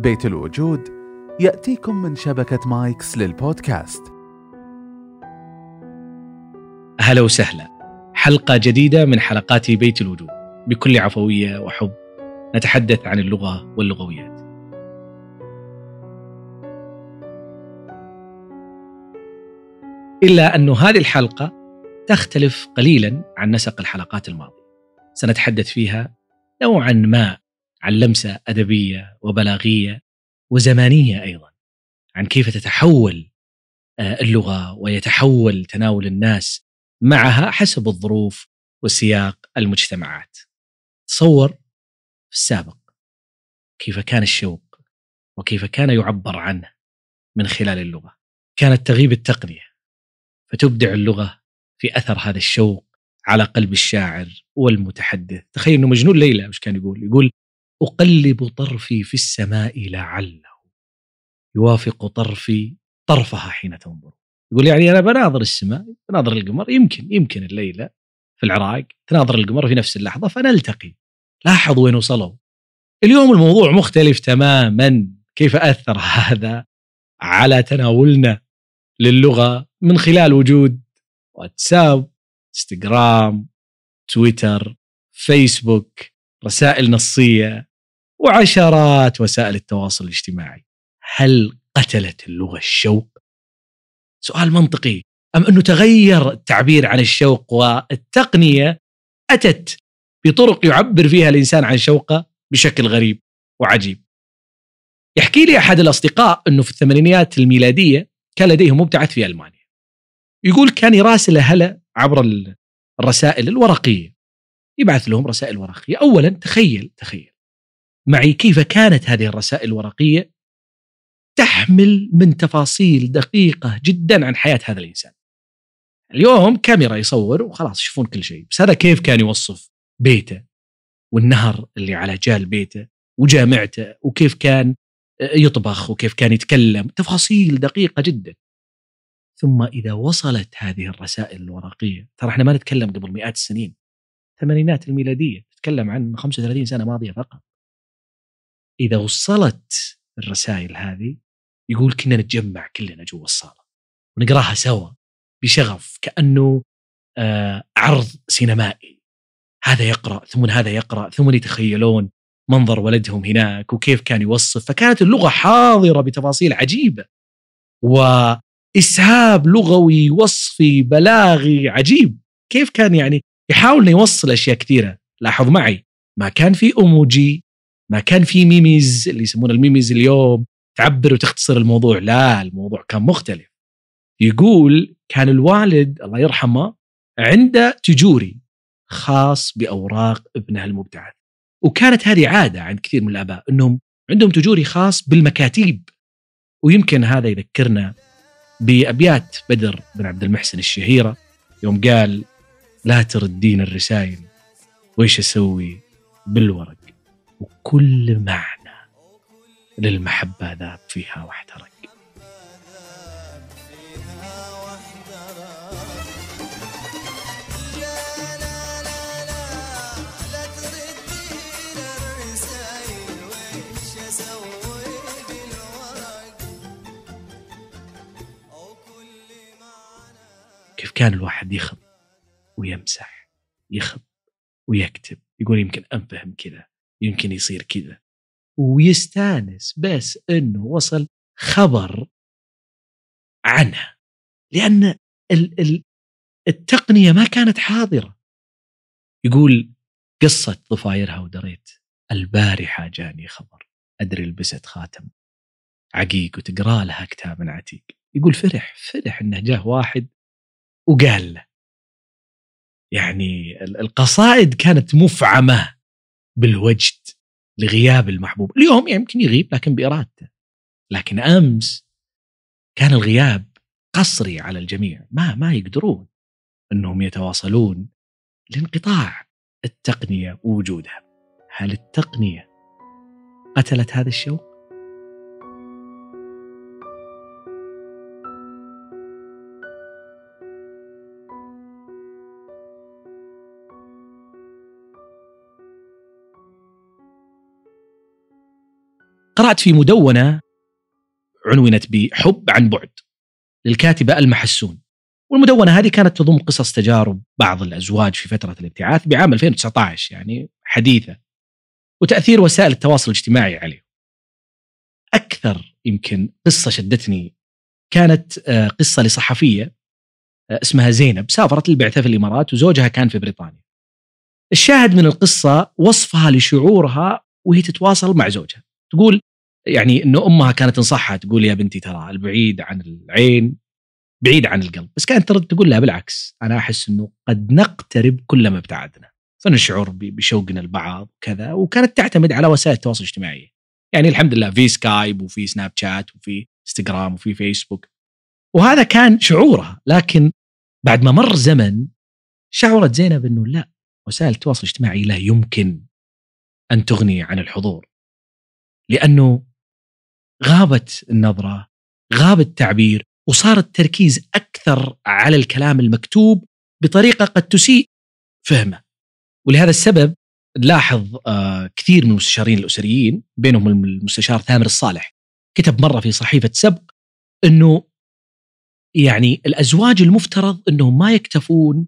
بيت الوجود يأتيكم من شبكة مايكس للبودكاست. أهلا وسهلا. حلقة جديدة من حلقات بيت الوجود. بكل عفوية وحب نتحدث عن اللغة واللغويات. إلا أن هذه الحلقة تختلف قليلا عن نسق الحلقات الماضية. سنتحدث فيها نوعا ما عن لمسة أدبية وبلاغية وزمانية أيضا عن كيف تتحول آه، اللغة ويتحول تناول الناس معها حسب الظروف وسياق المجتمعات. تصور في السابق كيف كان الشوق وكيف كان يعبر عنه من خلال اللغة. كانت تغيب التقنية فتبدع اللغة في أثر هذا الشوق على قلب الشاعر والمتحدث. تخيل أنه مجنون ليلى مش كان يقول؟ يقول أقلب طرفي في السماء لعله. يوافق طرفي طرفها حين تنظر. يقول يعني أنا بناظر السماء بناظر القمر يمكن يمكن الليلة في العراق تناظر القمر في نفس اللحظة فنلتقي. لاحظ وين وصلوا. اليوم الموضوع مختلف تماما. كيف أثر هذا على تناولنا للغة من خلال وجود واتساب إنستغرام تويتر فيسبوك رسائل نصية وعشرات وسائل التواصل الاجتماعي. هل قتلت اللغة الشوق؟ سؤال منطقي. أم أنه تغير التعبير عن الشوق والتقنية أتت بطرق يعبر فيها الإنسان عن شوقه بشكل غريب وعجيب؟ يحكي لي أحد الأصدقاء أنه في الثمانينيات الميلادية كان لديه مبتعث في ألمانيا. يقول كان يراسل أهله عبر الرسائل الورقية. يبعث لهم رسائل ورقية. أولا تخيل تخيل. معي كيف كانت هذه الرسائل الورقية تحمل من تفاصيل دقيقة جدا عن حياة هذا الإنسان. اليوم كاميرا يصور وخلاص يشوفون كل شيء بس هذا كيف كان يوصف بيته والنهر اللي على جال بيته وجامعته وكيف كان يطبخ وكيف كان يتكلم تفاصيل دقيقة جدا. ثم إذا وصلت هذه الرسائل الورقية ترى إحنا ما نتكلم قبل مئات السنين الثمانينات الميلادية نتكلم عن 35 سنة ماضية فقط. إذا وصلت الرسائل هذه يقول كنا نتجمع كلنا جوا الصالة ونقراها سوا بشغف كأنه آه عرض سينمائي. هذا يقرأ ثم هذا يقرأ ثم يتخيلون منظر ولدهم هناك وكيف كان يوصف. فكانت اللغة حاضرة بتفاصيل عجيبة وإسهاب لغوي وصفي بلاغي عجيب. كيف كان يعني يحاول إنه يوصل أشياء كثيرة؟ لاحظ معي ما كان في ايموجي ما كان في ميميز اللي يسمونه الميميز اليوم تعبر وتختصر الموضوع. لا الموضوع كان مختلف. يقول كان الوالد الله يرحمه عنده تجوري خاص بأوراق ابنه المبتعث. وكانت هذه عادة عند كثير من الآباء إنهم عندهم تجوري خاص بالمكاتيب. ويمكن هذا يذكرنا بأبيات بدر بن عبد المحسن الشهيرة. يوم قال لا تردين الرسائل ويش أسوي بالورق؟ وكل معنى للمحبة ذاب فيها واحترق كيف كان الواحد يخط ويمسح يخط ويكتب يقول يمكن أنفهم كذا. يمكن يصير كذا. ويستانس بس إنه وصل خبر عنها لأن ال ال التقنية ما كانت حاضرة. يقول قصة ضفايرها ودريت. البارحة جاني خبر. أدري لبست خاتم. عقيق وتقرأ لها كتاب عتيق. يقول فرح فرح إنه جاه واحد وقال له. يعني القصائد كانت مفعمة. بالوجد لغياب المحبوب. اليوم يمكن يغيب لكن بإرادته. لكن أمس كان الغياب قصري على الجميع. ما ما يقدرون إنهم يتواصلون لانقطاع التقنية ووجودها. هل التقنية قتلت هذا الشوق قرأت في مدونة عنونت بحب عن بعد للكاتبة ألما حسون والمدونة هذه كانت تضم قصص تجارب بعض الأزواج في فترة الابتعاث بعام 2019 يعني حديثة وتأثير وسائل التواصل الاجتماعي عليه أكثر يمكن قصة شدتني كانت آه، قصة لصحفية آه، اسمها زينب سافرت للبعثة في الإمارات وزوجها كان في بريطانيا. الشاهد من القصة وصفها لشعورها وهي تتواصل مع زوجها. تقول يعني إنه أمها كانت تنصحها تقول يا بنتي ترى البعيد عن العين بعيد عن القلب. بس كانت ترد تقول لها بالعكس أنا أحس إنه قد نقترب كلما ابتعدنا. فنشعر بشوقنا البعض كذا وكانت تعتمد على وسائل التواصل الاجتماعي. يعني الحمد لله في سكايب وفي سناب شات وفي انستغرام وفي فيسبوك وهذا كان شعورها لكن بعد ما مر زمن شعرت زينب إنه لا وسائل التواصل الاجتماعي لا يمكن أن تغني عن الحضور. لأنه غابت النظرة غاب التعبير وصار التركيز أكثر على الكلام المكتوب بطريقة قد تسيء فهمه. ولهذا السبب نلاحظ آه، كثير من المستشارين الأسريين بينهم المستشار ثامر الصالح كتب مرة في صحيفة سبق إنه يعني الأزواج المفترض إنهم ما يكتفون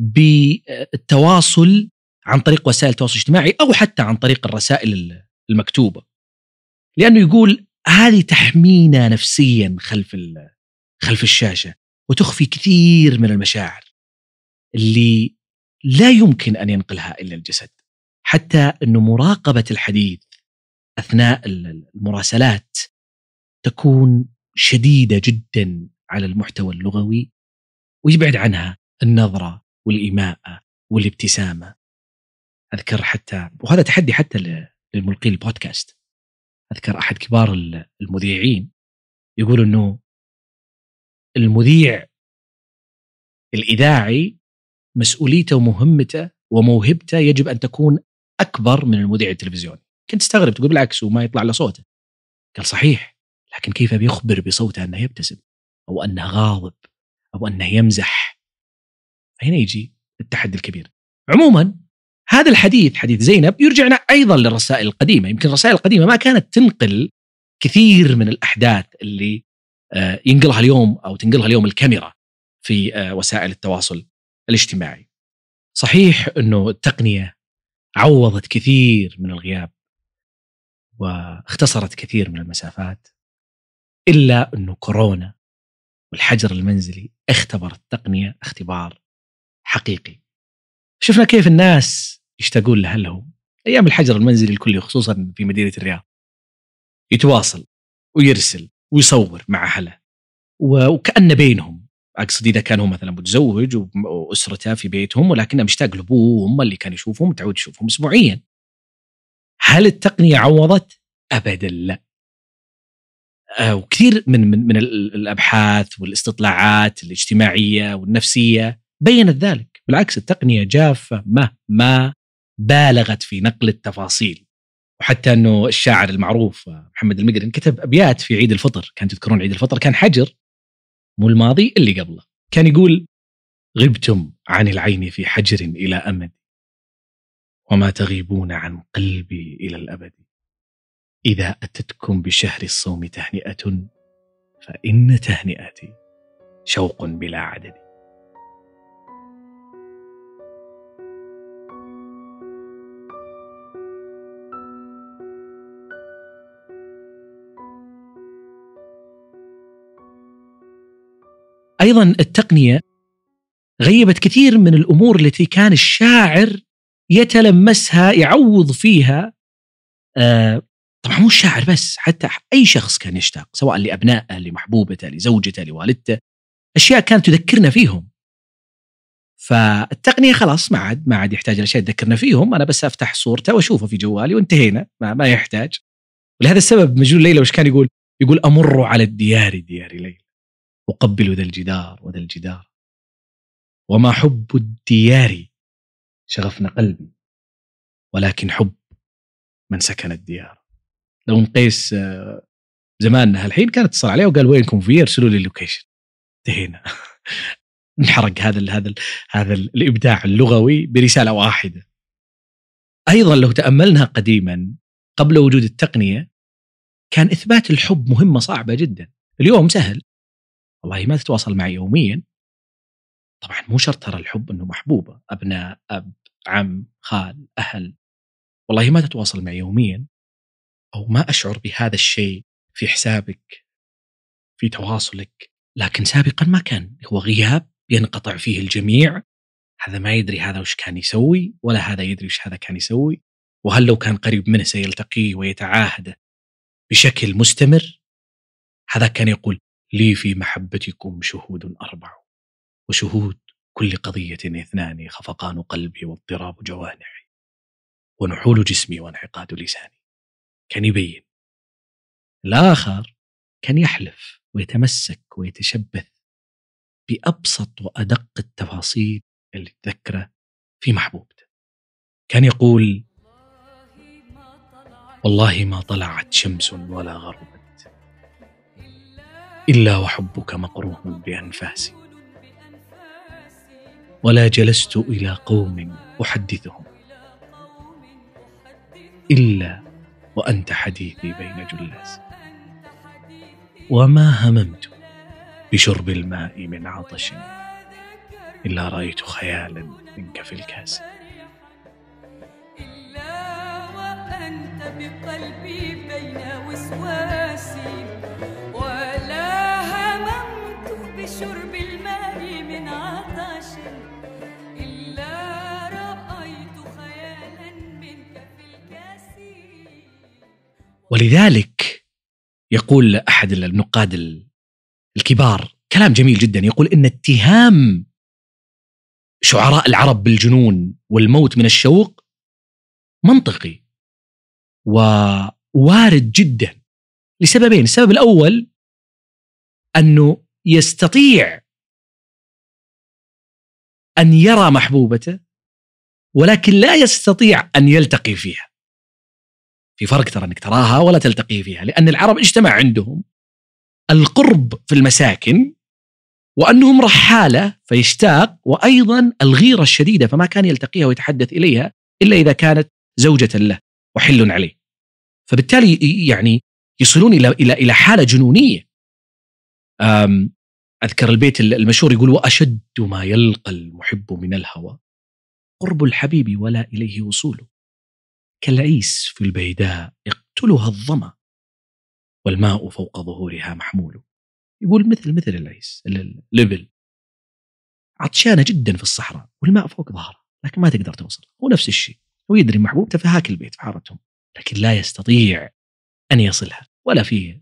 بالتواصل عن طريق وسائل التواصل الاجتماعي أو حتى عن طريق الرسائل المكتوبة. لأنه يقول هذه تحمينا نفسيا خلف خلف الشاشة وتخفي كثير من المشاعر اللي لا يمكن أن ينقلها إلا الجسد. حتى إنه مراقبة الحديث أثناء المراسلات تكون شديدة جدا على المحتوى اللغوي ويبعد عنها النظرة والايماءه والابتسامة. أذكر حتى وهذا تحدي حتى للملقين البودكاست. أذكر أحد كبار المذيعين يقول إنه المذيع الإذاعي مسؤوليته ومهمته وموهبته يجب أن تكون أكبر من المذيع التلفزيوني. كنت تستغرب تقول بالعكس وما يطلع له صوته. قال صحيح لكن كيف بيخبر بصوته أنه يبتسم أو أنه غاضب أو أنه يمزح؟ فهنا يجي التحدي الكبير؟ عموما هذا الحديث حديث زينب يرجعنا أيضا للرسائل القديمة يمكن الرسائل القديمة ما كانت تنقل كثير من الأحداث اللي آه، ينقلها اليوم أو تنقلها اليوم الكاميرا في آه، وسائل التواصل الاجتماعي. صحيح إنه التقنية عوضت كثير من الغياب واختصرت كثير من المسافات إلا إنه كورونا والحجر المنزلي اختبر التقنية اختبار حقيقي. شفنا كيف الناس يشتاقون لها لهم أيام الحجر المنزلي الكلي خصوصا في مدينة الرياض. يتواصل ويرسل ويصور مع أهله وكأن بينهم أقصد إذا كان هو مثلا متزوج وأسرته في بيتهم ولكنه مشتاق لابوه وامه اللي كان يشوفهم متعود يشوفهم اسبوعيا. هل التقنية عوضت؟ ابدا لا. آه، وكثير من من من الأبحاث والاستطلاعات الاجتماعية والنفسية بينت ذلك، بالعكس التقنية جافة مهما بالغت في نقل التفاصيل. وحتى أنه الشاعر المعروف محمد المقرن كتب أبيات في عيد الفطر. كان تذكرون عيد الفطر؟ كان حجر مو الماضي اللي قبله. كان يقول غبتم عن العين في حجر إلى أمد وما تغيبون عن قلبي إلى الأبد. إذا أتتكم بشهر الصوم تهنئة فإن تهنئتي شوق بلا عدد. أيضا التقنية غيبت كثير من الأمور التي كان الشاعر يتلمسها يعوض فيها. آه طبعا مو الشاعر بس حتى أي شخص كان يشتاق سواء لأبنائه لمحبوبته لزوجته لوالدته أشياء كانت تذكرنا فيهم. فالتقنية خلاص ما عاد ما عاد يحتاج الاشياء تذكرنا فيهم. أنا بس أفتح صورته وأشوفه في جوالي وانتهينا ما, ما يحتاج. ولهذا السبب مجنون ليلى وش كان يقول؟ يقول أمر على الديار ديار ليلى. أقبل ذا الجدار وذا الجدار. وما حب الديار شغفن قلبي ولكن حب من سكن الديار. لو نقيس آه، زماننا الحين كانت اتصل عليه وقال وينكم في ارسلوا لي ال location. انتهينا. انحرق هذا ال هذا ال هذا الإبداع اللغوي برسالة واحدة. أيضا لو تاملنا قديما قبل وجود التقنية كان إثبات الحب مهمة صعبة جدا. اليوم سهل. والله ما تتواصل معي يوميا. طبعا مو شرط ترى الحب إنه محبوبه أبناء أب عم خال أهل. والله ما تتواصل معي يوميا. أو ما أشعر بهذا الشيء في حسابك في تواصلك. لكن سابقا ما كان. هو غياب ينقطع فيه الجميع. هذا ما يدري هذا وش كان يسوي ولا هذا يدري وش هذا كان يسوي. وهل لو كان قريب منه سيلتقيه ويتعاهد بشكل مستمر؟ هذا كان يقول لي في محبتكم شهود أربع وشهود كل قضية اثنان خفقان قلبي واضطراب جوانحي ونحول جسمي وانعقاد لساني. كان يبين. الآخر كان يحلف ويتمسك ويتشبث بأبسط وأدق التفاصيل اللي تذكره في محبوبته. كان يقول والله ما طلعت شمس ولا غربت إلا وحبك مقرون بأنفاسي. ولا جلست إلى قوم أحدثهم. إلا وأنت حديثي بين جلاس وما هممت بشرب الماء من عطش إلا رأيت خيالا منك في الكاس ولذلك يقول أحد النقاد ال- الكبار كلام جميل جدا يقول إن اتهام شعراء العرب بالجنون والموت من الشوق منطقي ووارد جدا. لسببين السبب الأول أنه يستطيع أن يرى محبوبته ولكن لا يستطيع أن يلتقي فيها. في فرق ترى إنك تراها ولا تلتقي فيها لأن العرب اجتمع عندهم القرب في المساكن وأنهم رحالة فيشتاق وأيضا الغيرة الشديدة فما كان يلتقيها ويتحدث إليها إلا إذا كانت زوجة له وحل عليه. فبالتالي يعني يصلون إلى إلى إلى حالة جنونية. أذكر البيت المشهور يقول وأشد ما يلقى المحب من الهوى. قرب الحبيب ولا إليه وصوله. كالعيس في البيداء يقتلها الظمأ والماء فوق ظهورها محمول. يقول مثل مثل العيس ال- الإبل عطشانة جدا في الصحراء والماء فوق ظهرها لكن ما تقدر توصل. هو نفس الشيء هو يدري محبوبته في هاك البيت في حارتهم لكن لا يستطيع أن يصلها ولا في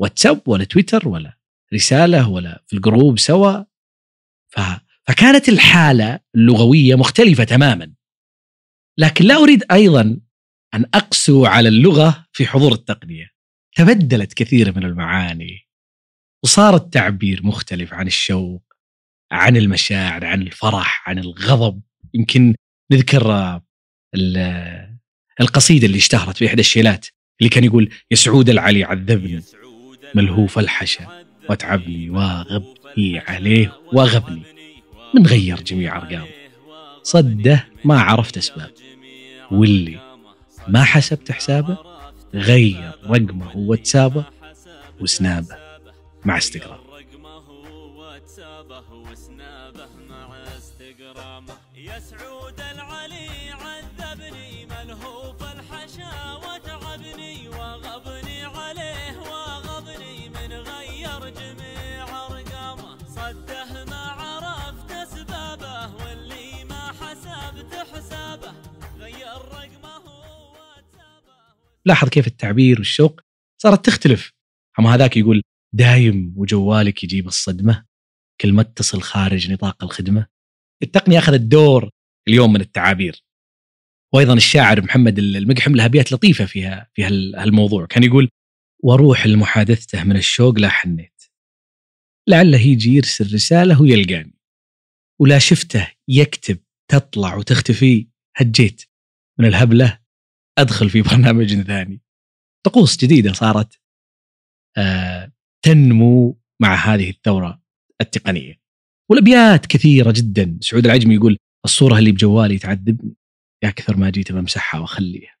واتساب ولا تويتر ولا رسالة ولا في الجروب سوا. ف... فكانت الحالة اللغوية مختلفة تماما. لكن لا أريد أيضا أن أقسو على اللغة في حضور التقنية. تبدلت كثير من المعاني وصار التعبير مختلف عن الشوق عن المشاعر عن الفرح عن الغضب. يمكن نذكر آه، ال- القصيدة اللي اشتهرت في إحدى الشيلات اللي كان يقول يا سعود العلي عذبني ملهوف الحشا واتعبني واغبني عليه واغبني. من غير جميع أرقام. صده ما عرفت أسباب. واللي ما حسبت حسابه؟ غير رقمه واتسابه وسنابه مع انستغرامه يا سعود العلي لاحظ كيف التعبير والشوق صارت تختلف. أما هذاك يقول دايم وجوالك يجيب الصدمة كل ما اتصل خارج نطاق الخدمة. التقنية أخذت دور اليوم من التعابير. وأيضا الشاعر محمد المقحم له ابيات لطيفة فيها في هال- هالموضوع. كان يقول وأروح لمحادثته من الشوق لا حنيت. لعله يجي يرسل رسالة ويلقاني. ولا شفته يكتب تطلع وتختفي هجيت. من الهبلة أدخل في برنامج ثاني. طقوس جديدة صارت آه تنمو مع هذه الثورة التقنية. والابيات كثيرة جدا. سعود العجمي يقول الصورة اللي بجوالي تعذبني. يا كثر ما جيت بمسحها وأخليها.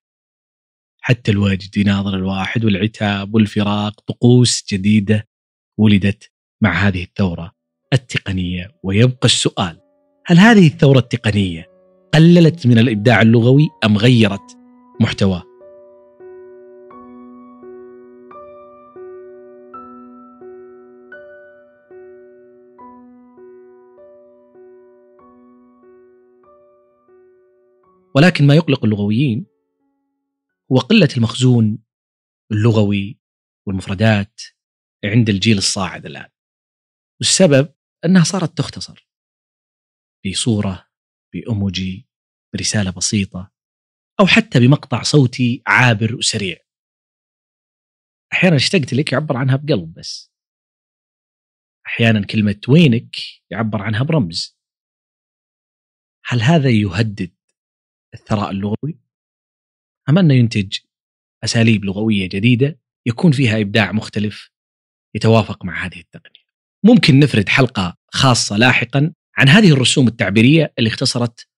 حتى الوجد يناظر الواحد والعتاب والفراق. طقوس جديدة ولدت مع هذه الثورة التقنية. ويبقى السؤال هل هذه الثورة التقنية قللت من الإبداع اللغوي أم غيرت محتواه ولكن ما يقلق اللغويين هو قلة المخزون اللغوي والمفردات عند الجيل الصاعد الآن. والسبب أنها صارت تختصر بصورة بأموجي برسالة بسيطة أو حتى بمقطع صوتي عابر وسريع. أحيانا اشتقت لك يعبر عنها بقلب بس. أحيانا كلمة وينك يعبر عنها برمز. هل هذا يهدد الثراء اللغوي؟ أم أنه ينتج أساليب لغوية جديدة يكون فيها إبداع مختلف يتوافق مع هذه التقنية؟ ممكن نفرد حلقة خاصة لاحقا عن هذه الرسوم التعبيرية اللي اختصرت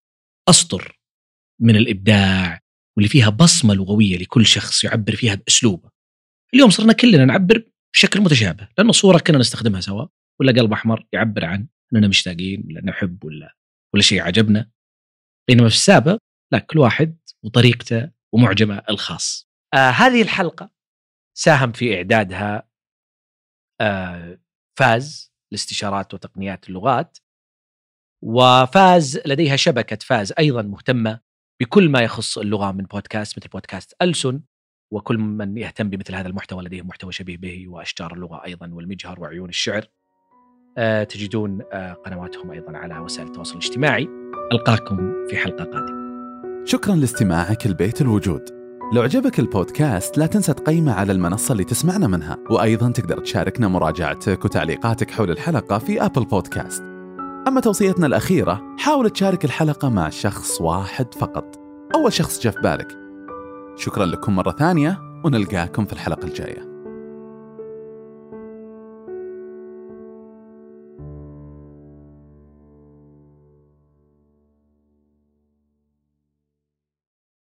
أسطر من الإبداع واللي فيها بصمة لغوية لكل شخص يعبر فيها بأسلوبه. اليوم صرنا كلنا نعبر بشكل متشابه لأنه صورة كنا نستخدمها سوا ولا قلب أحمر يعبر عن أننا مشتاقين ولا نحب ولا ولا شيء عجبنا. بينما في السابق لا كل واحد وطريقته ومعجمه الخاص. آه هذه الحلقة ساهم في إعدادها آه فاز لاستشارات وتقنيات اللغات وفاز لديها شبكة فاز أيضا مهتمة بكل ما يخص اللغة من بودكاست مثل بودكاست ألسن وكل من يهتم بمثل هذا المحتوى لديه محتوى شبيه به وأشجار اللغة أيضا والمجهر وعيون الشعر. آه تجدون آه قنواتهم أيضا على وسائل التواصل الاجتماعي. ألقاكم في حلقة قادمة. شكرا لاستماعك البيت الوجود. لو عجبك البودكاست لا تنسى تقيمه على المنصة اللي تسمعنا منها. وأيضا تقدر تشاركنا مراجعتك وتعليقاتك حول الحلقة في أبل بودكاست أما توصيتنا الأخيرة حاول تشارك الحلقة مع شخص واحد فقط. أول شخص جاء في بالك. شكرا لكم مرة ثانية ونلقاكم في الحلقة الجاية.